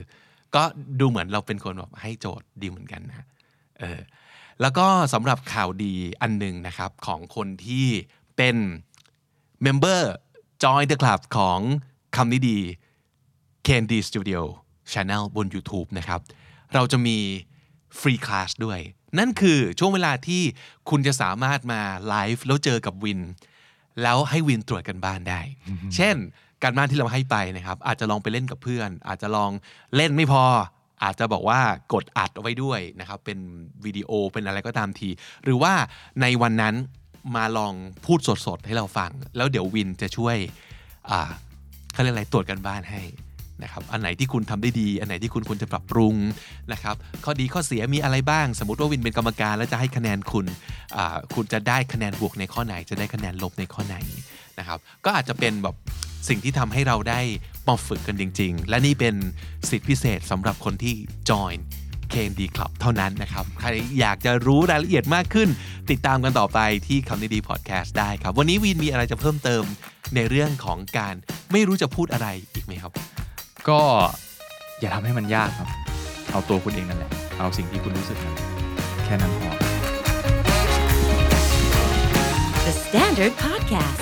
ก็ดูเหมือนเราเป็นคนแบบให้โจทย์ดีเหมือนกันนะ เออแล้วก็สำหรับข่าวดีอันหนึ่งนะครับของคนที่เป็น member Join the Club ของคำนี้ดี KND Studio Channel บน YouTube นะครับ เราจะมี free class ด้วย นั่นคือช่วงเวลาที่คุณจะสามารถมาไลฟ์แล้วเจอกับวิน แล้วให้วินตรวจกันบ้านได้ เช่น การบ้านที่เราให้ไปนะครับ อาจจะลองไปเล่นกับเพื่อน อาจจะลองเล่นไม่พอ อาจจะบอกว่ากดอัดเอาไว้ด้วยนะครับเป็นวิดีโอเป็นอะไรก็ตามที หรือว่าในวันนั้นมาลองพูดสดๆ ให้เราฟัง แล้วเดี๋ยววินจะช่วยเขาเรียกอะไรตรวจกันบ้านให้นะครับอันไหนที่คุณทำได้ดี อันไหนที่คุณควรจะปรับปรุงนะครับข้อดีข้อเสียมีอะไรบ้าง สมมติว่าวินเป็นกรรมการแล้วจะให้คะแนนคุณคุณจะได้คะแนนบวกในข้อไหน จะได้คะแนนลบในข้อไหนนะครับก็อาจจะเป็นแบบ สิ่งที่ทำให้เราได้มาฝึกกันจริง ๆ และนี่เป็นสิทธิพิเศษสำหรับคนที่ join KND Club เท่านั้นนะครับ ใครอยากจะรู้รายละเอียดมากขึ้น ติดตามกันต่อไปที่คำนี้ดีพอดแคสต์ได้ครับ วันนี้วินมีอะไรจะเพิ่มเติมในเรื่องของการไม่รู้จะพูดอะไรอีกไหมครับ ก็อย่าทำให้มันยากครับ เอาตัวคุณเองนั่นแหละ เอาสิ่งที่คุณรู้สึกนั่นแหละแค่นั้นพอ The Standard Podcast,